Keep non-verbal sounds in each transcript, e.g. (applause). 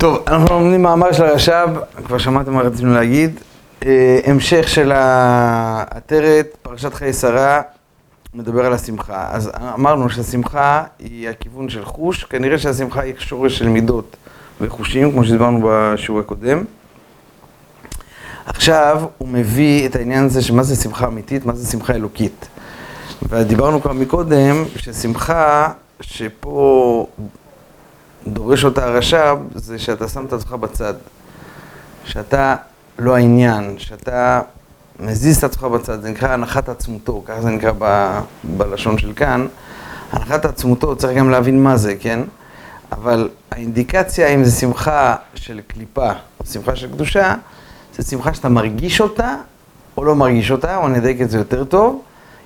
טוב, אנחנו לומדים מאמר של הרש"ב, כבר שמעתם מה רצינו להגיד. אה, המשך של העטרת, פרשת חיי שרה, מדבר על השמחה. אז אמרנו שהשמחה היא הכיוון של חוש, כנראה שהשמחה היא שורש של מידות וחושים, כמו שדיברנו בשיעור הקודם. עכשיו הוא מביא את העניין הזה של מה זה שמחה אמיתית, מה זה שמחה אלוקית. ודיברנו כבר מקודם, ששמחה שפה דורש אותה הרש"ב, זה שאתה שם את עצמך בצד. שאתה לא העניין, שאתה מזיז את עצמך בצד, זה נקרא הנחת עצמותו, ככה זה נקרא ב, בלשון של כאן. הנחת עצמותו, צריך גם להבין מה זה, כן? אבל האינדיקציה אם זה שמחה של קליפה או שמחה של קדושה, זה שמחה שאתה מרגיש אותה או לא מרגיש אותה, או נדייק את זה יותר טוב,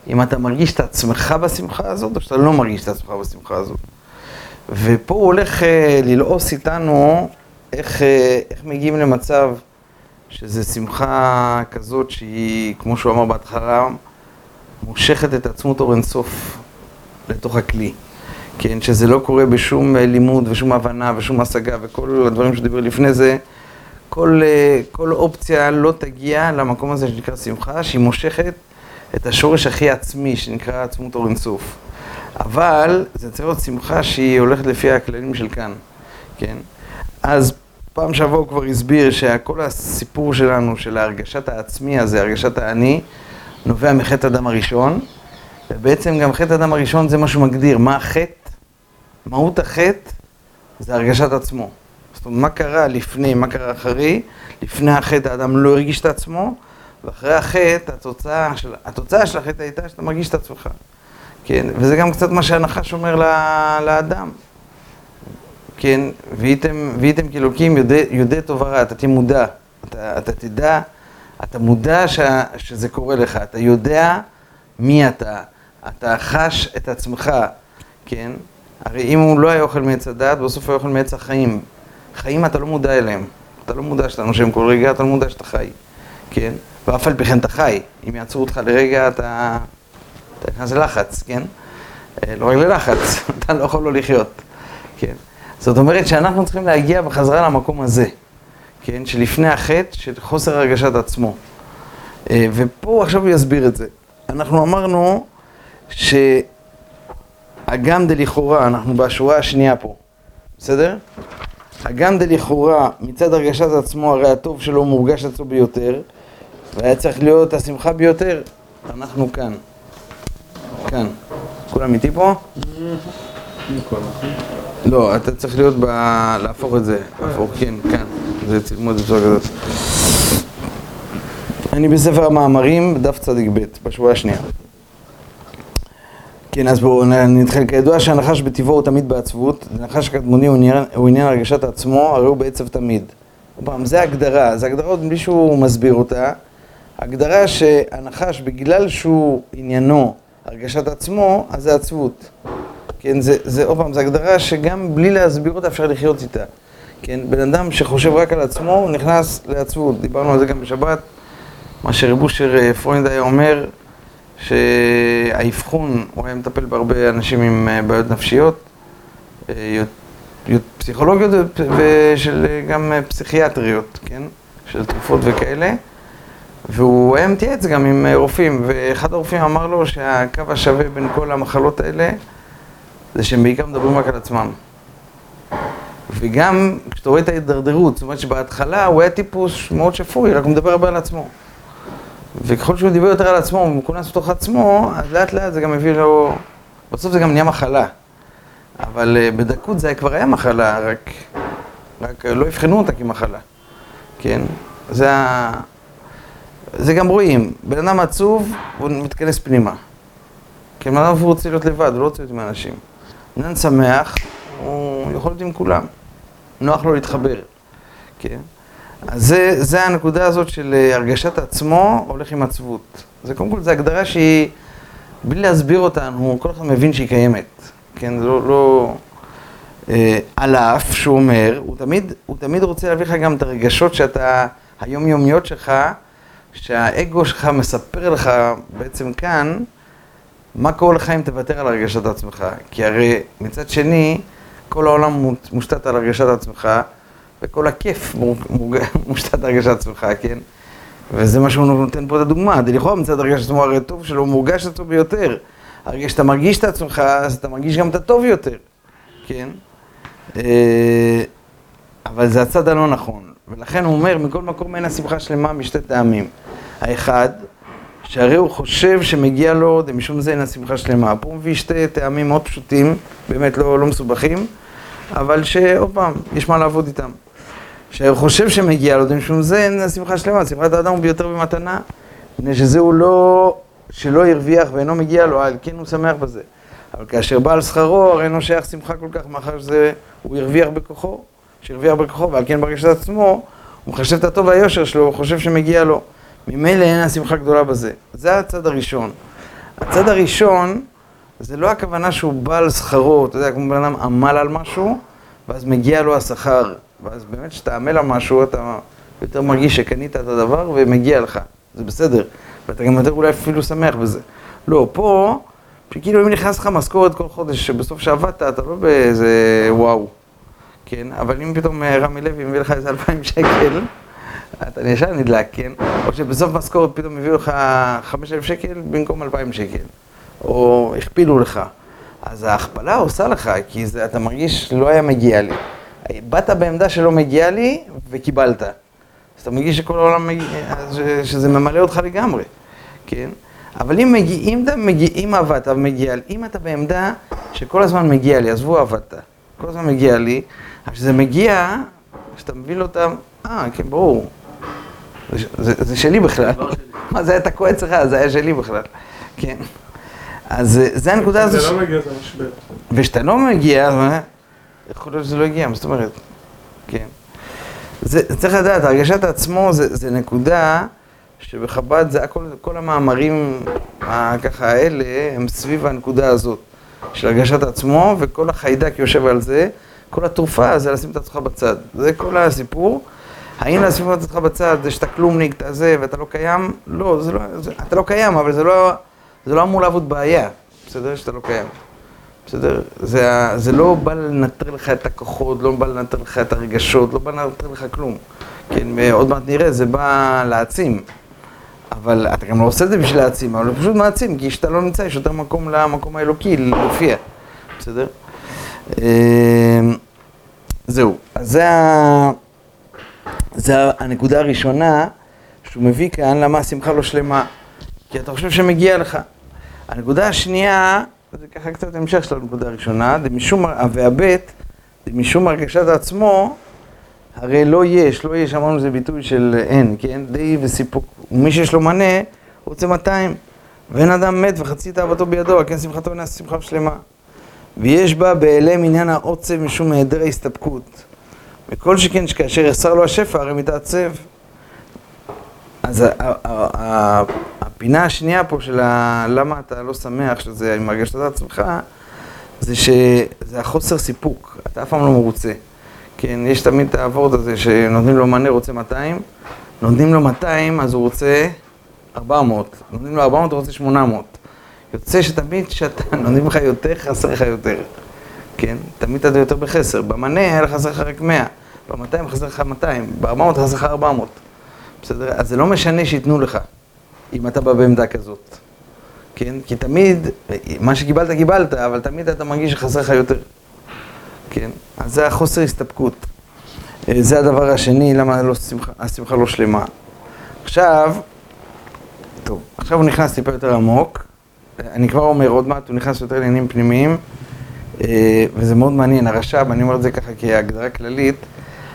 אם אתה מרגיש את עצמך בשמחה הזאת או שאתה לא מרגיש את עצמך בשמחה הזאת. ופה הוא הולך uh, ללעוס איתנו איך, uh, איך מגיעים למצב שזה שמחה כזאת שהיא, כמו שהוא אמר בהתחלה, מושכת את עצמות אור אינסוף לתוך הכלי. כן, שזה לא קורה בשום אה, לימוד ושום הבנה ושום השגה וכל הדברים שדיבר לפני זה, כל, כל אופציה לא תגיע למקום הזה שנקרא שמחה, שהיא מושכת את השורש הכי עצמי שנקרא עצמות אור אינסוף. אבל זה צריך להיות שמחה שהיא הולכת לפי הכללים של כאן, כן? אז פעם שעבר הוא כבר הסביר שכל הסיפור שלנו, של הרגשת העצמי הזה, הרגשת האני, נובע מחטא הדם הראשון, ובעצם גם חטא הדם הראשון זה מה שמגדיר, מה החטא, מהות החטא זה הרגשת עצמו. זאת אומרת, מה קרה לפני, מה קרה אחרי, לפני החטא האדם לא הרגיש את עצמו, ואחרי החטא, התוצאה של, התוצאה של החטא הייתה שאתה מרגיש את עצמך. כן, וזה גם קצת מה שהנחש אומר לאדם. כן, והייתם, כאלוקים יודעי טוב ורע, אתה תהיה מודע. אתה, אתה תדע, אתה מודע ש, שזה קורה לך, אתה יודע מי אתה, אתה חש את עצמך, כן? הרי אם הוא לא היה אוכל מעץ הדעת, בסוף היה אוכל מעץ החיים. חיים אתה לא מודע אליהם. אתה לא מודע שאתה נושם כל רגע, אתה לא מודע שאתה חי, כן? ואף על פי כן אתה חי. אם יעצרו אותך לרגע, אתה... אתה נכנס ללחץ, כן? אה, לא רק ללחץ, (laughs) אתה לא יכול לא לחיות, כן? זאת אומרת שאנחנו צריכים להגיע בחזרה למקום הזה, כן? שלפני החטא, של חוסר הרגשת עצמו. אה, ופה עכשיו הוא יסביר את זה. אנחנו אמרנו שהגם דלכאורה, אנחנו בשורה השנייה פה, בסדר? הגם דלכאורה, מצד הרגשת עצמו, הרי הטוב שלו מורגש עצמו ביותר, והיה צריך להיות השמחה ביותר, אנחנו כאן. כאן. כולם איתי פה? לא, אתה צריך להיות ב... להפוך את זה. להפוך, כן, כאן. זה צילמו את זה בצורה כזאת. אני בספר המאמרים, דף צדיק ב', בשבוע השנייה. כן, אז בואו נתחיל. כידוע שהנחש בטבעו הוא תמיד בעצבות, נחש קדמוני הוא עניין הרגשת עצמו, הרי הוא בעצב תמיד. פעם, זה הגדרה, זה הגדרה עוד בלי שהוא מסביר אותה. הגדרה שהנחש, בגלל שהוא עניינו הרגשת עצמו, אז זה עצבות. כן, זה, זה, עוד פעם, זו הגדרה שגם בלי להסביר אותה אפשר לחיות איתה. כן, בן אדם שחושב רק על עצמו, הוא נכנס לעצבות. דיברנו על זה גם בשבת, מה שרב אה, פרוינד היה אומר, שהאבחון, הוא היה מטפל בהרבה אנשים עם אה, בעיות נפשיות, אה, פסיכולוגיות ושל גם פסיכיאטריות, כן? של תרופות וכאלה. והוא היה מתייעץ גם עם אה, רופאים, ואחד הרופאים אמר לו שהקו השווה בין כל המחלות האלה זה שהם בעיקר מדברים רק על עצמם. וגם כשאתה רואה את ההידרדרות, זאת אומרת שבהתחלה הוא היה טיפוס מאוד שפוי, רק הוא מדבר הרבה על עצמו. וככל שהוא דיבר יותר על עצמו, הוא מכונס בתוך עצמו, אז לאט לאט זה גם מביא לו... בסוף זה גם נהיה מחלה. אבל אה, בדקות זה כבר היה מחלה, רק, רק לא אבחנו אותה כמחלה. כן? זה ה... זה גם רואים, בן אדם עצוב, הוא מתכנס פנימה. כי בן אדם רוצה להיות לבד, הוא לא רוצה להיות עם האנשים. בן אדם שמח, הוא יכול להיות עם כולם. נוח לו להתחבר, כן? אז זה, זה הנקודה הזאת של אה, הרגשת עצמו הולך עם עצבות. זה קודם כל, זו הגדרה שהיא, בלי להסביר אותנו, כל אחד מבין שהיא קיימת. כן, זה לא... לא אה, על האף שהוא אומר, הוא תמיד, הוא תמיד רוצה להביא לך גם את הרגשות שאתה, היומיומיות שלך, שהאגו שלך מספר לך בעצם כאן, מה קורה לך אם תוותר על הרגשת עצמך. כי הרי מצד שני, כל העולם מושתת על הרגשת עצמך, וכל הכיף (laughs) מושתת הרגשת שמחה, כן? וזה מה שהוא נותן פה את הדוגמה, לכאורה מצד הרגשת עצמו הרי טוב שלו, מורגש הטוב ביותר. הרגע שאתה מרגיש את עצמך, אז אתה מרגיש גם את הטוב יותר, כן? אה, אבל זה הצד הלא נכון, ולכן הוא אומר, מכל מקום אין השמחה שלמה משתי טעמים. האחד, שהרי הוא חושב שמגיע לו, משום זה אין השמחה שלמה. פה הוא מביא שתי טעמים מאוד פשוטים, באמת לא, לא מסובכים, אבל שעוד פעם, יש מה לעבוד איתם. שהוא חושב שמגיע לו, משום זה אין השמחה שלמה, שמחת האדם הוא ביותר במתנה, מפני שזה הוא לא, שלא הרוויח ואינו מגיע לו, על כן הוא שמח בזה. אבל כאשר בא על שכרו, הרי אינו שייך שמחה כל כך, מאחר שזה, הוא הרוויח בכוחו, שהרוויח בכוחו, ועל כן ברגשת עצמו, הוא מחשב את הטוב והיושר שלו, הוא חושב שמגיע לו. ממילא אין השמחה גדולה בזה. זה הצד הראשון. הצד הראשון, זה לא הכוונה שהוא בא על שכרו, אתה יודע, כמו בן אדם עמל על משהו, ואז מגיע לו השכר. ואז באמת כשאתה עמל על משהו, אתה יותר מרגיש שקנית את הדבר ומגיע לך. זה בסדר. ואתה גם יותר אולי אפילו שמח בזה. לא, פה, שכאילו אם נכנס לך משכורת כל חודש, שבסוף שעבדת, אתה לא באיזה וואו. כן, אבל אם פתאום אה, רמי לוי מביא לך איזה אלפיים שקל, אתה ישר נדלק, כן? או שבסוף משכורת פתאום הביאו לך חמש אלף שקל במקום אלפיים שקל, או הכפילו לך. אז ההכפלה עושה לך, כי זה, אתה מרגיש שלא היה מגיע לי. באת בעמדה שלא מגיע לי וקיבלת. אז אתה מרגיש שכל העולם מגיע, שזה ממלא אותך לגמרי, כן? אבל אם, מגיע, אם אתה מגיע, אם עבדת ומגיע לי, אם אתה בעמדה שכל הזמן מגיע לי, עזבו עבדת, כל הזמן מגיע לי, אבל כשזה מגיע, כשאתה מביא לו אותם, אה, כן, ברור, זה, זה, זה שלי בכלל. מה, זה היה תקוע אצלך, זה היה שלי בכלל, כן. אז זה הנקודה הזו. זה לא מגיע, זה משבר. וכשאתה לא מגיע, יכול להיות שזה לא הגיע, מה זאת אומרת? כן. זה, צריך לדעת, הרגשת עצמו זה, זה נקודה שבחב"ד זה הכל, כל המאמרים ככה האלה הם סביב הנקודה הזאת של הרגשת עצמו וכל החיידק יושב על זה, כל התרופה זה לשים את עצמך בצד, זה כל הסיפור. האם לשים את עצמך בצד זה שאתה כלומניק, אתה זה ואתה לא קיים? לא, זה לא, זה, אתה לא קיים, אבל זה לא, זה לא אמור לעבוד בעיה, בסדר? שאתה לא קיים. בסדר? זה, זה לא בא לנטר לך את הכוחות, לא בא לנטר לך את הרגשות, לא בא לנטר לך כלום. כן, עוד מעט נראה, זה בא להעצים. אבל אתה גם לא עושה את זה בשביל להעצים, אבל פשוט מעצים, כי כשאתה לא נמצא, יש יותר מקום למקום האלוקי להופיע. בסדר? זהו. אז זה. זה הנקודה הראשונה שהוא מביא כאן, למה השמחה לא שלמה. כי אתה חושב שמגיע לך. הנקודה השנייה, זה ככה קצת המשך של הנקודה הראשונה, דמשום, והבית, דמשום הרגשת עצמו, הרי לא יש, לא יש, אמרנו זה ביטוי של אין, כן? די וסיפוק. ומי שיש לו מנה, רוצה 200. ואין אדם מת וחצי תאוותו בידו, כן שמחתו אינה שמחה שלמה. ויש בה בהיעלם עניין העוצב משום היעדר ההסתפקות. וכל שכן שכאשר יחסר לו השפע, הרי מתעצב. אז הפינה השנייה פה של למה אתה לא שמח, שזה עם הרגשת עצמך, זה שזה החוסר סיפוק, אתה אף פעם לא מרוצה. כן, יש תמיד את הוורד הזה שנותנים לו מנה, רוצה 200, נותנים לו 200, אז הוא רוצה 400, נותנים לו 400, הוא רוצה 800. יוצא שתמיד כשאתה (laughs) נותנים לך יותר, חסר לך יותר. כן? תמיד אתה יותר בחסר. במנה היה לך חסר לך רק 100, ב-200 חסר לך 200, ב-400 חסר לך 400. בסדר? אז זה לא משנה שייתנו לך, אם אתה בא בעמדה כזאת. כן? כי תמיד, מה שקיבלת, קיבלת, אבל תמיד אתה מרגיש שחסר לך יותר. כן? אז זה החוסר הסתפקות. אה, זה הדבר השני, למה לא שמחה, השמחה לא שלמה. עכשיו, טוב, עכשיו הוא נכנס טיפה יותר עמוק. אני כבר אומר, עוד מעט הוא נכנס יותר לעניינים פנימיים, אה, וזה מאוד מעניין. הרש"ב, אני אומר את זה ככה כהגדרה כללית,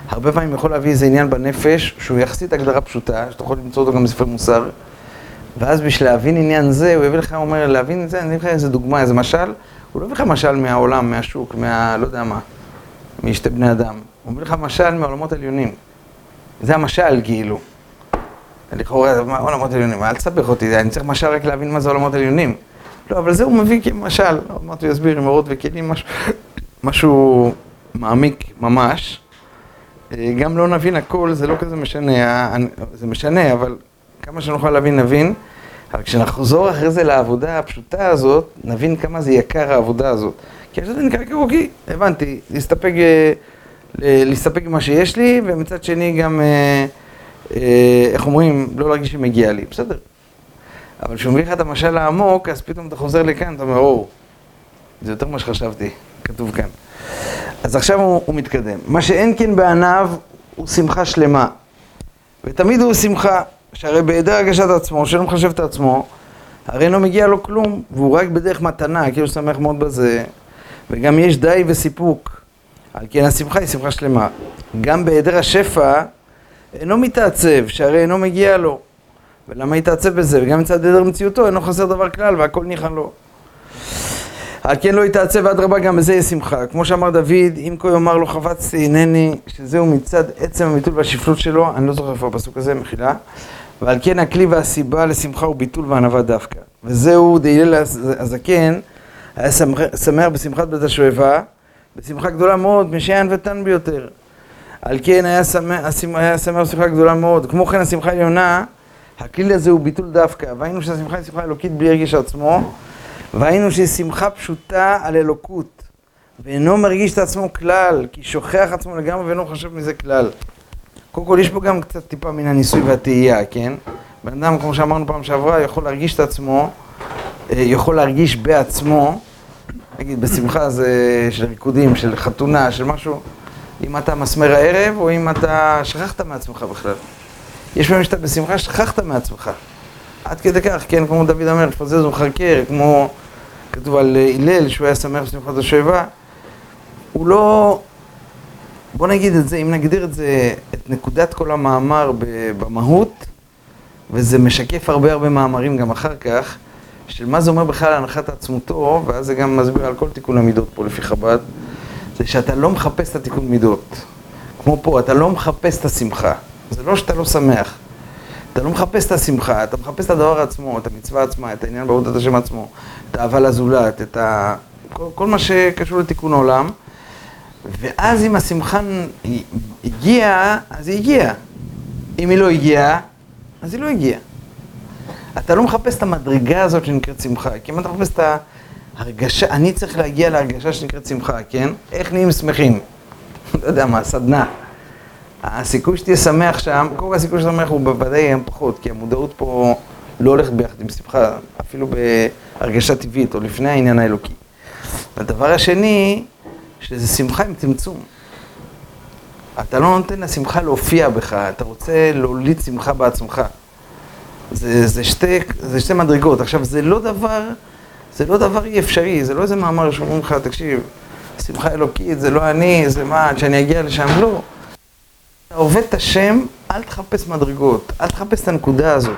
הרבה פעמים יכול להביא איזה עניין בנפש, שהוא יחסית הגדרה פשוטה, שאתה יכול למצוא אותו גם בספר מוסר, ואז בשביל להבין עניין זה, הוא יביא לך, הוא אומר, להבין את זה, אני אביא לך איזה דוגמה, איזה משל, הוא לא יביא לך משל מהעולם, מהשוק, מה... לא יודע מה, משתי בני אדם. הוא מביא לך משל מעולמות עליונים. זה המשל, כאילו. לכאורה, עולמות עליונים? אל תסבך אותי, אני צריך משל רק להבין מה זה עולמות עליונים. לא, אבל זה הוא מביא כמשל, עוד מעט הוא יסביר עם אורות וכלים, משהו, מעמיק ממש. אה, גם לא נבין הכל, זה לא כזה משנה, זה משנה, אבל כמה שנוכל להבין, נבין. אבל כשנחזור אחרי זה לעבודה הפשוטה הזאת, נבין כמה זה יקר העבודה הזאת. כי עכשיו זה נקרא כאוקי, הבנתי, להסתפק, להסתפק במה שיש לי, ומצד שני גם, אה, אה, איך אומרים, לא להרגיש שמגיע לי, בסדר. אבל כשהוא מביא לך את המשל העמוק, אז פתאום אתה חוזר לכאן, אתה אומר, או, זה יותר ממה שחשבתי, כתוב כאן. אז עכשיו הוא, הוא מתקדם. מה שאין כן בעיניו הוא שמחה שלמה. ותמיד הוא שמחה, שהרי בהיעדר הגשת עצמו, שלא מחשב את עצמו, הרי אינו מגיע לו כלום, והוא רק בדרך מתנה, כאילו שמח מאוד בזה, וגם יש די וסיפוק. על כן השמחה היא שמחה שלמה. גם בהיעדר השפע, אינו מתעצב, שהרי אינו מגיע לו. ולמה יתעצב בזה? וגם מצד היעדר מציאותו, אינו חסר דבר כלל, והכל ניחן לו. על כן לא יתעצב, אדרבה, גם בזה יהיה שמחה. כמו שאמר דוד, אם כה יאמר לו חפצתי הנני, שזהו מצד עצם הביטול והשפלות שלו, אני לא זוכר איפה הפסוק הזה, מחילה. ועל כן הכלי והסיבה לשמחה הוא ביטול וענווה דווקא. וזהו דהילל הזקן, היה שמח בשמחת בית השואבה, בשמחה גדולה מאוד, משיין ותן ביותר. על כן היה שמח, היה שמח בשמחה גדולה מאוד. כמו כן השמחה העליונה, הכלי הזה הוא ביטול דווקא. והיינו שהשמחה היא שמחה אלוקית בלי הרגיש עצמו. והיינו שהיא שמחה פשוטה על אלוקות, ואינו מרגיש את עצמו כלל, כי שוכח עצמו לגמרי ואינו חושב מזה כלל. קודם כל יש פה גם קצת טיפה מן הניסוי והתהייה, כן? בן אדם, כמו שאמרנו פעם שעברה, יכול להרגיש את עצמו, אה, יכול להרגיש בעצמו, נגיד בשמחה זה של ריקודים, של חתונה, של משהו, אם אתה מסמר הערב או אם אתה שכחת מעצמך בכלל. יש פעמים שאתה בשמחה שכחת מעצמך. עד כדי כך, כן, כמו דוד אומר, לפזז ומחרקר, כמו כתוב על הלל, שהוא היה שמח בשמחת השואבה, הוא לא... בוא נגיד את זה, אם נגדיר את זה, את נקודת כל המאמר במהות, וזה משקף הרבה הרבה מאמרים גם אחר כך, של מה זה אומר בכלל הנחת עצמותו, ואז זה גם מסביר על כל תיקון המידות פה לפי חב"ד, זה שאתה לא מחפש את התיקון מידות. כמו פה, אתה לא מחפש את השמחה. זה לא שאתה לא שמח. אתה לא מחפש את השמחה, אתה מחפש את הדבר עצמו, את המצווה עצמה, את העניין בעבודת השם עצמו, את האהבה לזולת, את ה... כל, כל מה שקשור לתיקון עולם. ואז אם השמחה הגיעה, אז היא הגיעה. אם היא לא הגיעה, אז היא לא הגיעה. אתה לא מחפש את המדרגה הזאת שנקראת שמחה, כי אם אתה מחפש את ההרגשה, אני צריך להגיע להרגשה שנקראת שמחה, כן? איך נהיים שמחים? (laughs) לא יודע מה, סדנה. הסיכוי שתהיה שמח שם, קודם כל הסיכוי שתהיה שמח הוא בוודאי יהיה פחות, כי המודעות פה לא הולכת ביחד עם שמחה, אפילו בהרגשה טבעית, או לפני העניין האלוקי. והדבר השני, שזה שמחה עם צמצום. אתה לא נותן לשמחה להופיע בך, אתה רוצה להוליד שמחה בעצמך. זה, זה, שתי, זה שתי מדרגות. עכשיו, זה לא דבר, זה לא דבר אי אפשרי, זה לא איזה מאמר שאומרים לך, תקשיב, שמחה אלוקית, זה לא אני, זה מה, שאני אגיע לשם, לא. אתה עובד את השם, אל תחפש מדרגות, אל תחפש את הנקודה הזאת,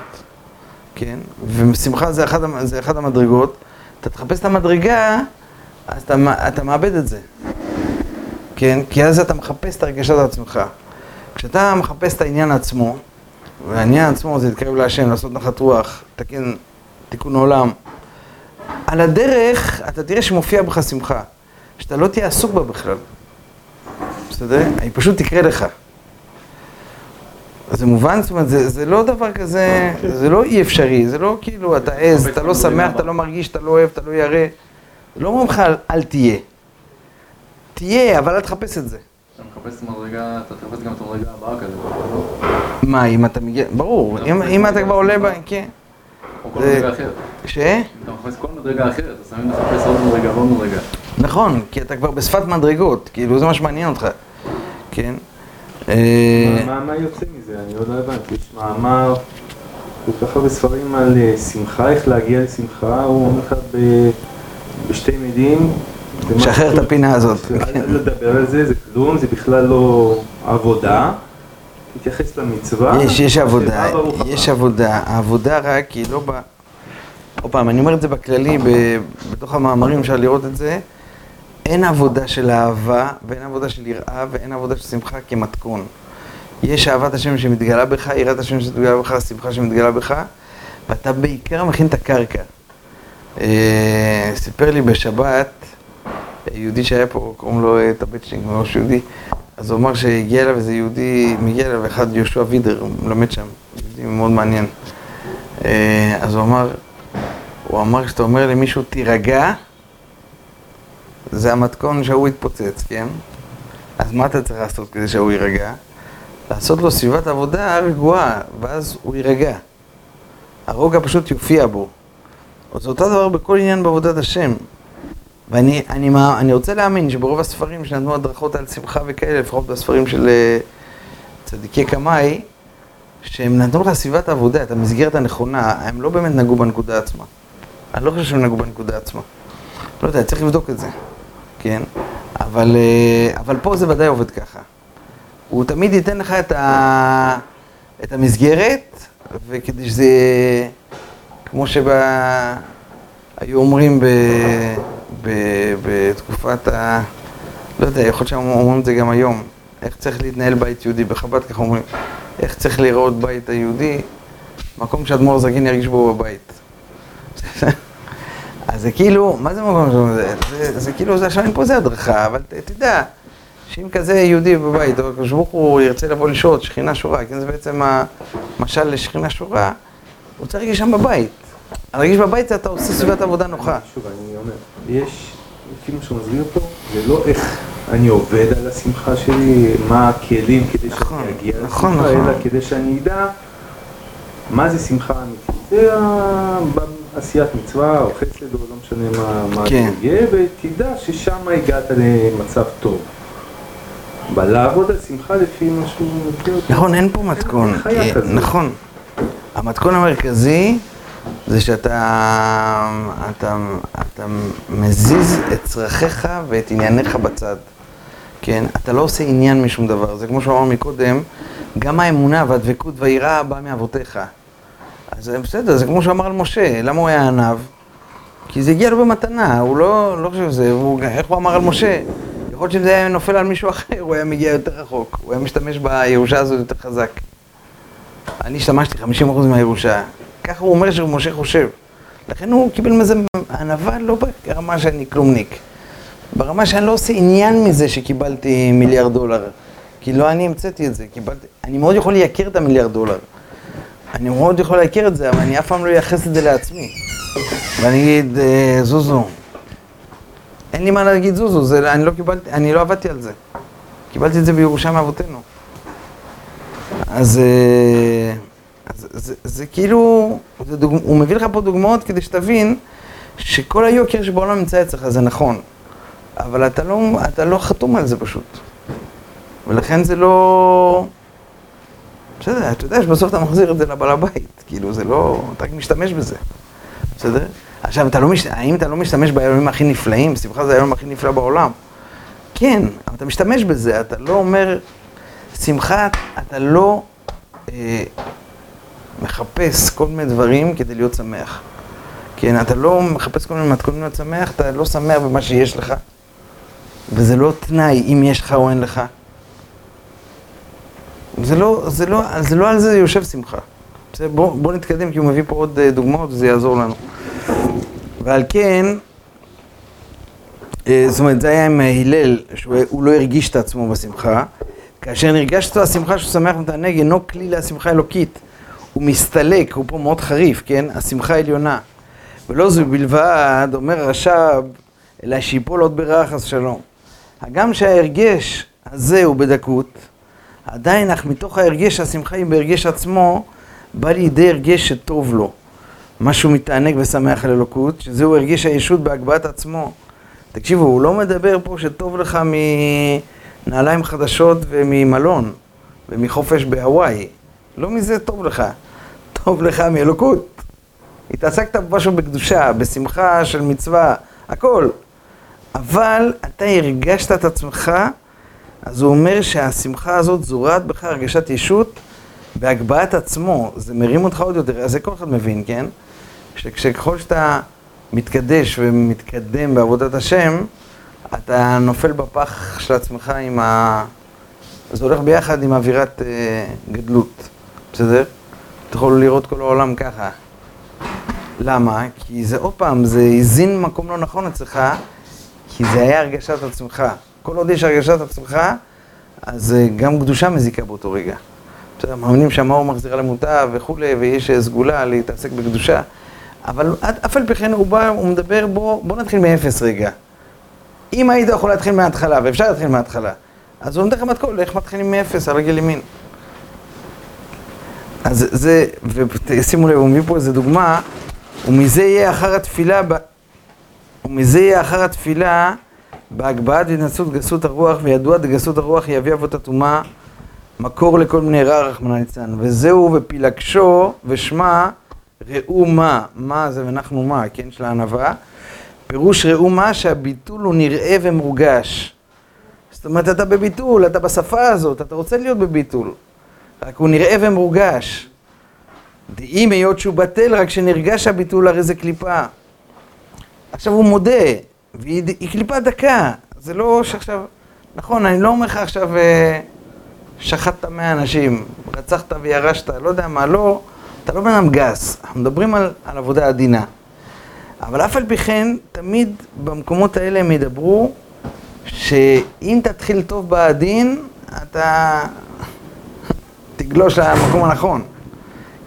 כן? ושמחה זה אחד, זה אחד המדרגות. אתה תחפש את המדרגה, אז אתה, אתה מאבד את זה, כן? כי אז אתה מחפש את הרגשת עצמך. כשאתה מחפש את העניין עצמו, והעניין עצמו זה להתקרב להשם, לעשות נחת רוח, לתקן תיקון עולם, על הדרך אתה תראה שמופיע בך שמחה, שאתה לא תהיה עסוק בה בכלל. בסדר? היא פשוט תקרה לך. זה מובן? זאת אומרת, זה, זה לא דבר כזה, זה לא אי אפשרי, זה לא כאילו אתה עז, אתה לא שמח, אתה לא מרגיש, אתה לא אוהב, אתה לא ירא. לא אומרים לך אל תהיה. תהיה, אבל אל תחפש את זה. אתה מחפש מדרגה, אתה תחפש גם את המדרגה הבאה כזה, לא? מה, אם אתה מגיע, ברור, אם אתה כבר עולה כן. או כל מדרגה אחרת. ש? אתה מחפש כל מדרגה אחרת, אז תמיד מחפש עוד מדרגה ועוד מדרגה. נכון, כי אתה כבר בשפת מדרגות, כאילו זה מה שמעניין אותך, כן? מה יוצא מזה? אני עוד לא הבנתי. יש מאמר, כל כך הרבה ספרים על שמחה, איך להגיע לשמחה, הוא אומר לך בשתי מילים. שחרר את הפינה הזאת. (laughs) אל לדבר על זה, זה כלום, זה בכלל לא עבודה. תתייחס למצווה. יש, יש עבודה, יש עבודה. העבודה רק היא לא ב... עוד פעם, אני אומר את זה בכללי, בתוך המאמרים אפשר לראות את זה. אין עבודה של אהבה, ואין עבודה של יראה, ואין עבודה של שמחה כמתכון. יש אהבת השם שמתגלה בך, יראת השם שמתגלה בך, שמחה שמתגלה בך, ואתה בעיקר מכין את הקרקע. אה, סיפר לי בשבת, יהודי שהיה פה, קוראים לו אה, טבצ'ינג, ראש יהודי, אז הוא אמר שהגיע אליו איזה יהודי, מגיע אליו אחד, יהושע וידר, הוא מלמד שם, יהודי מאוד מעניין. אה, אז הוא אמר, הוא אמר, כשאתה אומר למישהו תירגע, זה המתכון שההוא התפוצץ, כן? אז מה אתה צריך לעשות כדי שהוא יירגע? לעשות לו סביבת עבודה רגועה, ואז הוא יירגע. הרוגע פשוט יופיע בו. אז אותו דבר בכל עניין בעבודת השם. ואני אני, אני רוצה להאמין שברוב הספרים שנתנו הדרכות על שמחה וכאלה, לפחות בספרים של אה, צדיקי קמאי, שהם נתנו לך סביבת עבודה, את המסגרת הנכונה, הם לא באמת נגעו בנקודה עצמה. אני לא חושב שהם נגעו בנקודה עצמה. לא יודע, צריך לבדוק את זה, כן? אבל, אה, אבל פה זה ודאי עובד ככה. הוא תמיד ייתן לך את, ה, את המסגרת, וכדי שזה, כמו שהיו אומרים ב, ב, בתקופת ה... לא יודע, יכול להיות שהם אומרים את זה גם היום. איך צריך להתנהל בית יהודי, בחב"ד ככה אומרים. איך צריך להיראות בית היהודי, מקום שאדמו"ר זקין ירגיש בו בבית. (laughs) אז זה כאילו, מה זה מקום שזה? זה, זה כאילו, זה עכשיו אין פה זה הדרכה, אבל ת, תדע, שאם כזה יהודי בבית, או הקדוש ברוך הוא ירצה לבוא לשהות, שכינה שורה, כן, זה בעצם המשל לשכינה שורה, הוא צריך להרגיש שם בבית. להרגיש בבית זה אתה עושה סביבת עבודה נוחה. שוב, אני אומר, יש, לפי מה שהוא מסביר פה, זה לא איך אני עובד על השמחה שלי, מה הכלים כדי נכון, שאני אגיע נכון, לשמחה, נכון. אלא כדי שאני אדע מה זה שמחה אמיתית. זה בעשיית מצווה או חסד או לא משנה מה, מה כן. יהיה, ותדע ששם הגעת למצב טוב. בלעבוד על שמחה לפי אותי. נכון, אין פה מתכון. אה. נכון. המתכון המרכזי זה שאתה אתה, אתה מזיז את צרכיך ואת ענייניך בצד. כן? אתה לא עושה עניין משום דבר. זה כמו שאמרנו מקודם, גם האמונה והדבקות והיראה באה מאבותיך. אז בסדר, זה כמו שאמר על משה, למה הוא היה עניו? כי זה הגיע לו במתנה, הוא לא, לא חושב שזה, הוא, איך הוא אמר על משה? יכול להיות שאם זה היה נופל על מישהו אחר, הוא היה מגיע יותר רחוק, הוא היה משתמש בירושה הזאת יותר חזק. אני השתמשתי 50% מהירושה. ככה הוא אומר שמשה חושב. לכן הוא קיבל מזה ענווה לא ברמה שאני כלומניק. ברמה שאני לא עושה עניין מזה שקיבלתי מיליארד דולר. כי לא אני המצאתי את זה, קיבלתי... אני מאוד יכול לייקר את המיליארד דולר. אני מאוד יכול לייקר את זה, אבל אני אף פעם לא אייחס את זה לעצמי. ואני אגיד, "אה, זוזו. אין לי מה להגיד זוזו, זה, אני לא קיבלתי, אני לא עבדתי על זה. קיבלתי את זה בירושה מאבותינו. אז, אה, אז זה, זה כאילו, זה דוג, הוא מביא לך פה דוגמאות כדי שתבין שכל היוקר שבעולם נמצא אצלך זה נכון, אבל אתה לא, אתה לא חתום על זה פשוט. ולכן זה לא... בסדר, אתה יודע שבסוף אתה מחזיר את זה לבעל הבית, כאילו זה לא... אתה משתמש בזה, בסדר? עכשיו, אתה לא מש... האם אתה לא משתמש בימים הכי נפלאים? שמחה זה היום הכי נפלא בעולם. כן, אבל אתה משתמש בזה, אתה לא אומר... שמחה, אתה לא אה, מחפש כל מיני דברים כדי להיות שמח. כן, אתה לא מחפש כל מיני מתכונים להיות שמח, אתה לא שמח במה שיש לך. וזה לא תנאי אם יש לך או אין לך. זה לא, זה לא, זה לא על זה יושב שמחה. בסדר, בוא, בוא נתקדם כי הוא מביא פה עוד אה, דוגמאות וזה יעזור לנו. ועל כן, אה, זאת אומרת, זה היה עם אה, הלל, שהוא הוא לא הרגיש את עצמו בשמחה. כאשר נרגש אותו השמחה שהוא שמח ומתענג, אינו כלי להשמחה אלוקית. הוא מסתלק, הוא פה מאוד חריף, כן? השמחה העליונה. ולא זו בלבד, אומר הרש"ב, אלא שיפול עוד ברעה חס שלום. הגם שההרגש הזה הוא בדקות, עדיין, אך מתוך ההרגש, השמחה היא בהרגש עצמו, בא לידי הרגש שטוב לו. משהו מתענג ושמח על אלוקות, שזהו הרגש הישות בהגבהת עצמו. תקשיבו, הוא לא מדבר פה שטוב לך מנעליים חדשות וממלון ומחופש בהוואי. לא מזה טוב לך. טוב לך מאלוקות. התעסקת במשהו בקדושה, בשמחה של מצווה, הכל. אבל אתה הרגשת את עצמך, אז הוא אומר שהשמחה הזאת זורעת בך הרגשת ישות בהגבהת עצמו. זה מרים אותך עוד יותר, אז זה כל אחד מבין, כן? שככל שאתה מתקדש ומתקדם בעבודת השם, אתה נופל בפח של עצמך עם ה... זה הולך ביחד עם אווירת אה, גדלות, בסדר? אתה יכול לראות כל העולם ככה. למה? כי זה עוד פעם, זה הזין מקום לא נכון אצלך, כי זה היה הרגשת עצמך. כל עוד יש הרגשת עצמך, אז אה, גם קדושה מזיקה באותו רגע. בסדר, מאמינים שהמאור מחזירה למוטב וכולי, ויש אה, סגולה להתעסק בקדושה. אבל אף על פי כן הוא בא, הוא מדבר, בוא, בוא נתחיל מאפס רגע. אם היית יכול להתחיל מההתחלה, ואפשר להתחיל מההתחלה, אז הוא נותן לך מתכון, איך מתחילים מאפס על רגל ימין. אז זה, ושימו לב, הוא מביא פה איזה דוגמה, ומזה יהיה אחר התפילה, ב... ומזה יהיה אחר התפילה בהגבהת התנסות גסות הרוח, וידוע דגסות הרוח יביא אבות הטומאה, מקור לכל מיני רע רחמנא ליצלן. וזהו ופילגשו ושמה ראו מה, מה זה ואנחנו מה, כן, של הענווה. פירוש ראו מה שהביטול הוא נראה ומורגש. זאת אומרת, אתה בביטול, אתה בשפה הזאת, אתה רוצה להיות בביטול. רק הוא נראה ומורגש. דאם היות שהוא בטל, רק שנרגש הביטול, הרי זה קליפה. עכשיו הוא מודה, והיא היא קליפה דקה. זה לא שעכשיו... נכון, אני לא אומר לך עכשיו, אה, שחטת מאה אנשים, רצחת וירשת, לא יודע מה, לא... אתה לא בן אדם גס, אנחנו מדברים על, על עבודה עדינה. אבל אף על פי כן, תמיד במקומות האלה הם ידברו שאם תתחיל טוב בעדין, אתה (laughs) תגלוש למקום הנכון.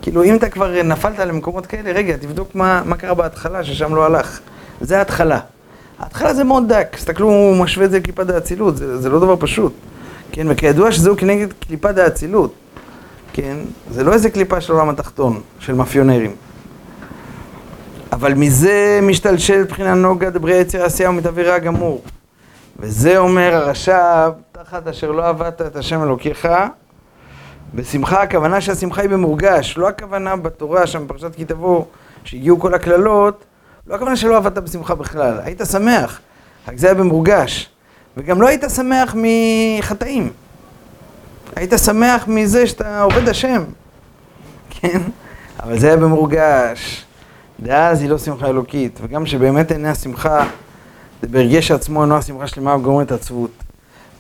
כאילו, אם אתה כבר נפלת למקומות כאלה, רגע, תבדוק מה, מה קרה בהתחלה, ששם לא הלך. זה ההתחלה. ההתחלה זה מאוד דק, תסתכלו, הוא משווה את זה לקליפת האצילות, זה, זה לא דבר פשוט. כן, וכידוע שזהו כנגד קליפת האצילות. כן, זה לא איזה קליפה של העולם התחתון, של מאפיונרים. אבל מזה משתלשל מבחינה נוגה דברי יצר עשייה ומתעבירה גמור. וזה אומר הרש"ב, תחת אשר לא עבדת את השם אלוקיך, בשמחה, הכוונה שהשמחה היא במורגש, לא הכוונה בתורה שם בפרשת כי תבוא, שהגיעו כל הקללות, לא הכוונה שלא עבדת בשמחה בכלל, היית שמח, רק זה היה במורגש. וגם לא היית שמח מחטאים. היית שמח מזה שאתה עובד השם, כן? אבל זה היה במורגש. דאז היא לא שמחה אלוקית, וגם שבאמת עיני השמחה, זה בהרגש עצמו אינו השמחה שלמה וגומרת עצבות.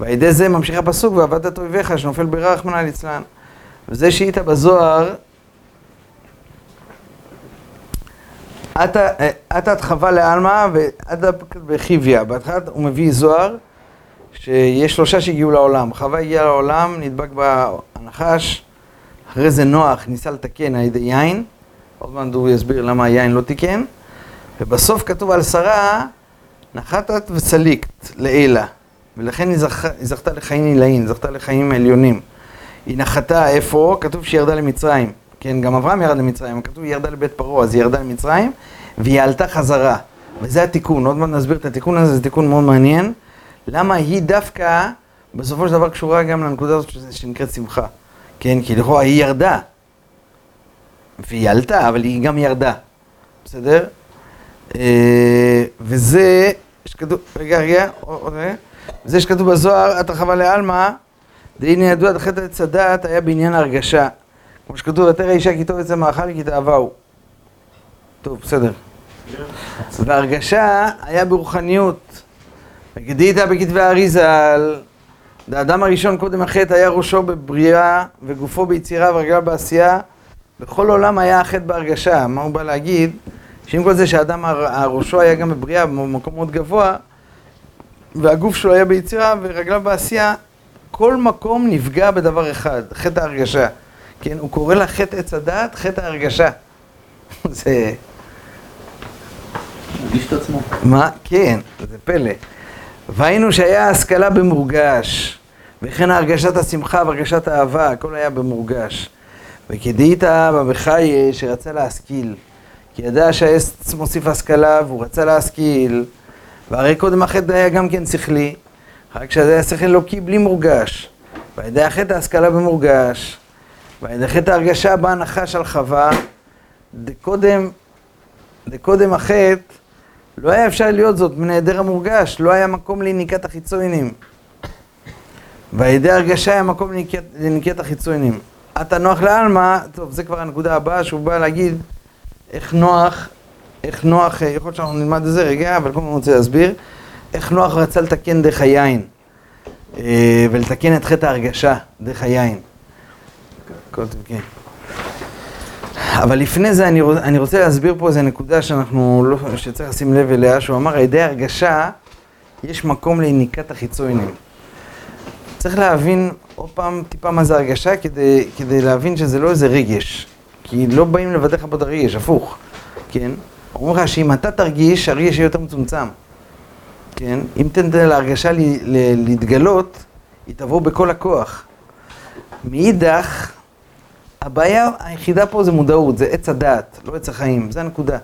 ועל ידי זה ממשיך הפסוק, ועבדת אויביך שנופל ברע רחמנא ליצלן. וזה שהיית בזוהר, אתת חווה לעלמא ואתת בחיביה. בהתחלה הוא מביא זוהר, שיש שלושה שהגיעו לעולם. חווה הגיעה לעולם, נדבק בנחש, אחרי זה נוח ניסה לתקן על ידי יין, עוד מעט הוא יסביר למה היין לא תיקן, ובסוף כתוב על שרה, נחתת וצליקת לעילה, ולכן היא, זכ... היא זכתה לחיים עילאיים, היא זכתה לחיים עליונים. היא נחתה איפה? כתוב שהיא ירדה למצרים. כן, גם אברהם ירד למצרים, כתוב היא ירדה לבית פרעה, אז היא ירדה למצרים, והיא עלתה חזרה. וזה התיקון, עוד מעט נסביר את התיקון הזה, זה תיקון מאוד מעניין. למה היא דווקא, בסופו של דבר קשורה גם לנקודה הזאת שנקראת שמחה. כן, כי לכאורה היא ירדה. והיא עלתה, אבל היא גם ירדה. בסדר? אה, וזה, שכתוב, רגע, רגע, עוד רגע. זה שכתוב בזוהר, את רחבה לעלמא, והנה ידוע, דחית עץ הדעת היה בעניין ההרגשה. כמו שכתוב, ותרא אישה כי טוב אצל מאכל כי תאווהו. טוב, בסדר. והרגשה היה ברוחניות. וגדית בכתבי האריזל, האדם הראשון קודם החטא היה ראשו בבריאה וגופו ביצירה ורגליו בעשייה. בכל עולם היה החטא בהרגשה. מה הוא בא להגיד? שעם כל זה שהאדם הראשו היה גם בבריאה במקום מאוד גבוה, והגוף שלו היה ביצירה ורגליו בעשייה, כל מקום נפגע בדבר אחד, חטא ההרגשה. כן, הוא קורא לה חטא עץ הדעת, חטא ההרגשה. (laughs) זה... מרגיש את עצמו. מה? כן, זה פלא. והיינו שהיה השכלה במורגש, וכן הרגשת השמחה והרגשת האהבה, הכל היה במורגש. וכדאית בבחיי שרצה להשכיל, כי ידע שהעץ מוסיף השכלה והוא רצה להשכיל, והרי קודם החטא היה גם כן שכלי, רק שזה היה שכל אלוקי בלי מורגש. ועל ידי החטא ההשכלה במורגש, חטא ההרגשה בא הנחש על חווה, דקודם, דקודם החטא לא היה אפשר להיות זאת מנעדר המורגש, לא היה מקום לניקת החיצוינים. ועל ידי הרגשה היה מקום לניקת, החיצוינים. אתה נוח לעלמא, טוב, זה כבר הנקודה הבאה שהוא בא להגיד איך נוח, איך נוח, אה, יכול להיות שאנחנו נלמד את זה רגע, אבל קודם אני רוצה להסביר, איך נוח רצה לתקן דרך היין, אה, ולתקן את חטא ההרגשה דרך היין. כן. אבל לפני זה אני, רוצ, אני רוצה להסביר פה איזה נקודה שאנחנו לא, שצריך לשים לב אליה, שהוא אמר, על ידי הרגשה יש מקום לניקת החיצונים. צריך להבין עוד פעם טיפה מה זה הרגשה כדי, כדי להבין שזה לא איזה רגש. כי לא באים לבטא לך פה את הרגש, הפוך, כן? אומרים לך שאם אתה תרגיש, הרגש יהיה יותר מצומצם, כן? אם תתן להרגשה להתגלות, היא תבוא בכל הכוח. מאידך, הבעיה היחידה פה זה מודעות, זה עץ הדעת, לא עץ החיים, זה הנקודה.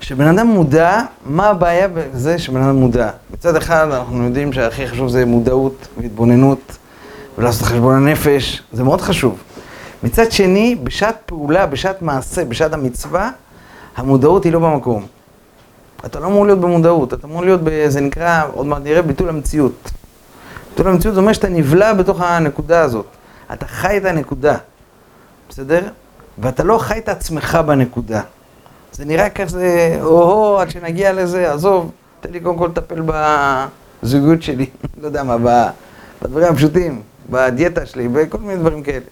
כשבן אדם מודע, מה הבעיה בזה שבן אדם מודע? מצד אחד אנחנו יודעים שהכי חשוב זה מודעות והתבוננות ולעשות חשבון הנפש, זה מאוד חשוב. מצד שני, בשעת פעולה, בשעת מעשה, בשעת המצווה, המודעות היא לא במקום. אתה לא אמור להיות במודעות, אתה אמור להיות, ב, זה נקרא, עוד מעט נראה, ביטול המציאות. ביטול המציאות זה אומר שאתה נבלע בתוך הנקודה הזאת. אתה חי את הנקודה, בסדר? ואתה לא חי את עצמך בנקודה. זה נראה כזה, או-הו, עד שנגיע לזה, עזוב, תן לי קודם כל לטפל בזוגיות שלי, (laughs) לא יודע מה, בדברים הפשוטים, בדיאטה שלי, בכל מיני דברים כאלה.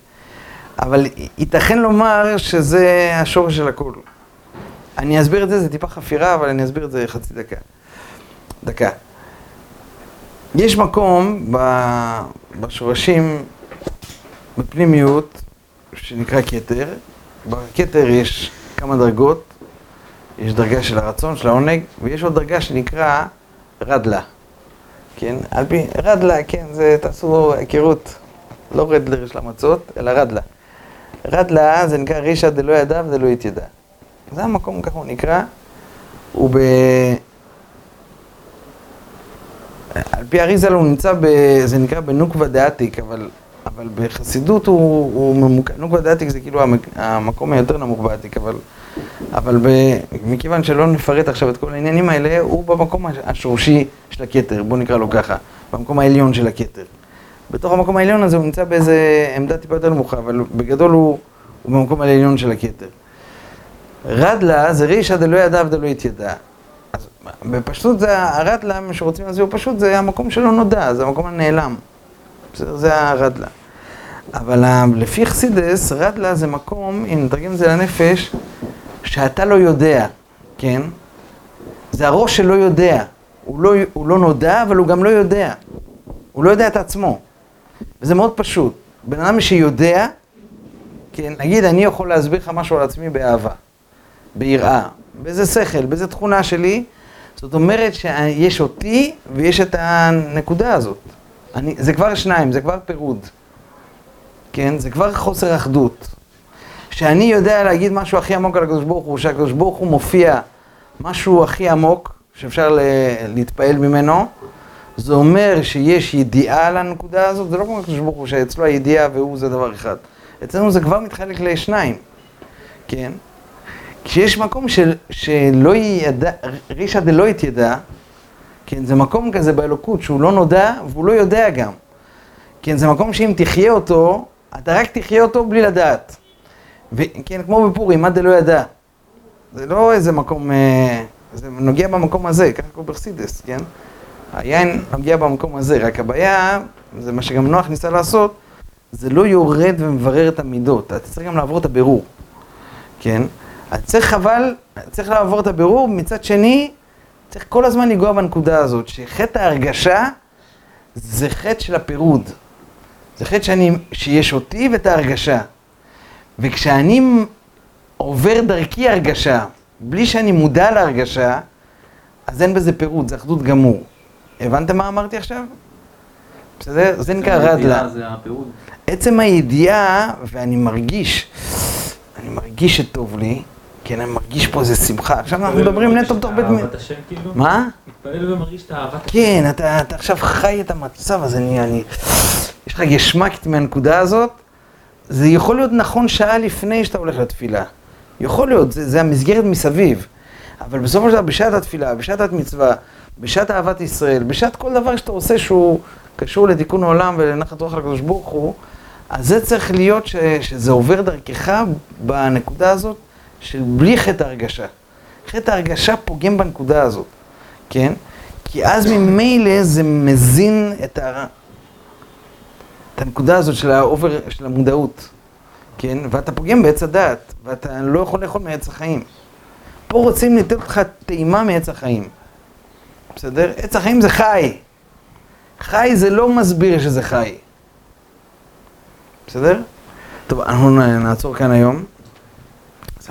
אבל ייתכן לומר שזה השורש של הכול. אני אסביר את זה, זה טיפה חפירה, אבל אני אסביר את זה חצי דקה. דקה. יש מקום בשורשים, בפנימיות, שנקרא כתר. בכתר יש כמה דרגות. יש דרגה של הרצון, של העונג, ויש עוד דרגה שנקרא רדלה. כן? על פי, רדלה, כן, זה, תעשו היכרות, לא רדלר של המצות, אלא רדלה. רדלה זה נקרא רישא דלא ידע ודלא יתידע. זה המקום, ככה הוא נקרא, הוא ב... על פי אריזל הוא נמצא ב... זה נקרא בנוקבה דעתיק, אבל, אבל בחסידות הוא, הוא ממוקד, נוקבה דעתיק זה כאילו המקום היותר נמוך בעתיק, אבל, אבל ב... מכיוון שלא נפרט עכשיו את כל העניינים האלה, הוא במקום השורשי של הכתר, בואו נקרא לו ככה, במקום העליון של הכתר. בתוך המקום העליון הזה הוא נמצא באיזה עמדה טיפה יותר נמוכה, אבל בגדול הוא, הוא במקום העליון של הכתר. רדלה זה רישא דלא ידע ודלא יתיידע. אז בפשטות זה הרדלה, מה שרוצים להסביר פשוט, זה המקום שלא נודע, זה המקום הנעלם. בסדר, זה הרדלה. אבל לפי חסידס, רדלה זה מקום, אם נתרגם את זה לנפש, שאתה לא יודע, כן? זה הראש שלא יודע. הוא לא, הוא לא נודע, אבל הוא גם לא יודע. הוא לא יודע את עצמו. וזה מאוד פשוט. בן אדם שיודע, כן, נגיד, אני יכול להסביר לך משהו על עצמי באהבה. ביראה, באיזה שכל, באיזה תכונה שלי. זאת אומרת שיש אותי ויש את הנקודה הזאת. אני, זה כבר שניים, זה כבר פירוד. כן? זה כבר חוסר אחדות. שאני יודע להגיד משהו הכי עמוק על הקדוש ברוך הוא, שהקדוש ברוך הוא מופיע משהו הכי עמוק, שאפשר להתפעל ממנו, זה אומר שיש ידיעה על הנקודה הזאת, זה לא כמו הקדוש ברוך הוא, שאצלו הידיעה והוא זה דבר אחד. אצלנו זה כבר מתחלק לשניים, כן? כשיש מקום של, שלא ידע, רישא דלא יתיידע, כן, זה מקום כזה באלוקות שהוא לא נודע והוא לא יודע גם. כן, זה מקום שאם תחיה אותו, אתה רק תחיה אותו בלי לדעת. וכן, כמו בפורים, מה דלא ידע. זה לא איזה מקום, אה, זה נוגע במקום הזה, ככה קוראים ברסידס, כן? היין נוגע במקום הזה, רק הבעיה, זה מה שגם נוח ניסה לעשות, זה לא יורד ומברר את המידות, אתה צריך גם לעבור את הבירור, כן? אז צריך אבל, צריך לעבור את הבירור, מצד שני, צריך כל הזמן לנגוע בנקודה הזאת, שחטא ההרגשה זה חטא של הפירוד. זה חטא שאני, שיש אותי ואת ההרגשה. וכשאני עובר דרכי הרגשה, בלי שאני מודע להרגשה, אז אין בזה פירוד, זה אחדות גמור. הבנתם מה אמרתי עכשיו? בסדר? זה נקרא רדלה. עצם הידיעה, ואני מרגיש, אני מרגיש שטוב לי, כן, אני מרגיש פה איזה שמחה. עכשיו אנחנו מדברים נטו בתוך בית... אהבת השם כאילו? מה? מתפעל ומרגיש את אהבת השם. כן, אתה, אתה עכשיו חי את המצב הזה, אני, אני... יש לך גשמקת מהנקודה הזאת, זה יכול להיות נכון שעה לפני שאתה הולך לתפילה. יכול להיות, זה, זה המסגרת מסביב. אבל בסופו של דבר, בשעת התפילה, בשעת המצווה, בשעת אהבת ישראל, בשעת כל דבר שאתה עושה שהוא קשור לתיקון העולם ולנחת רוח לקדוש ברוך הוא, אז זה צריך להיות ש, שזה עובר דרכך בנקודה הזאת של בלי חטא הרגשה. חטא הרגשה פוגם בנקודה הזאת, כן? כי אז ממילא זה מזין את, ה... את הנקודה הזאת של האובר, של המודעות, כן? ואתה פוגם בעץ הדעת, ואתה לא יכול לאכול מעץ החיים. פה רוצים לתת לך טעימה מעץ החיים, בסדר? עץ החיים זה חי. חי זה לא מסביר שזה חי. בסדר? טוב, אנחנו נעצור כאן היום.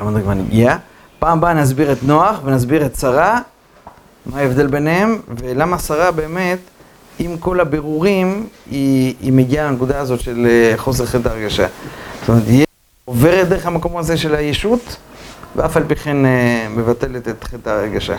כבר הגיע. פעם הבאה נסביר את נוח ונסביר את שרה, מה ההבדל ביניהם, ולמה שרה באמת עם כל הבירורים, היא, היא מגיעה לנקודה הזאת של אה, חוסר חטא הרגשה. זאת אומרת, היא עוברת דרך המקום הזה של הישות, ואף על פי כן אה, מבטלת את חטא הרגשה.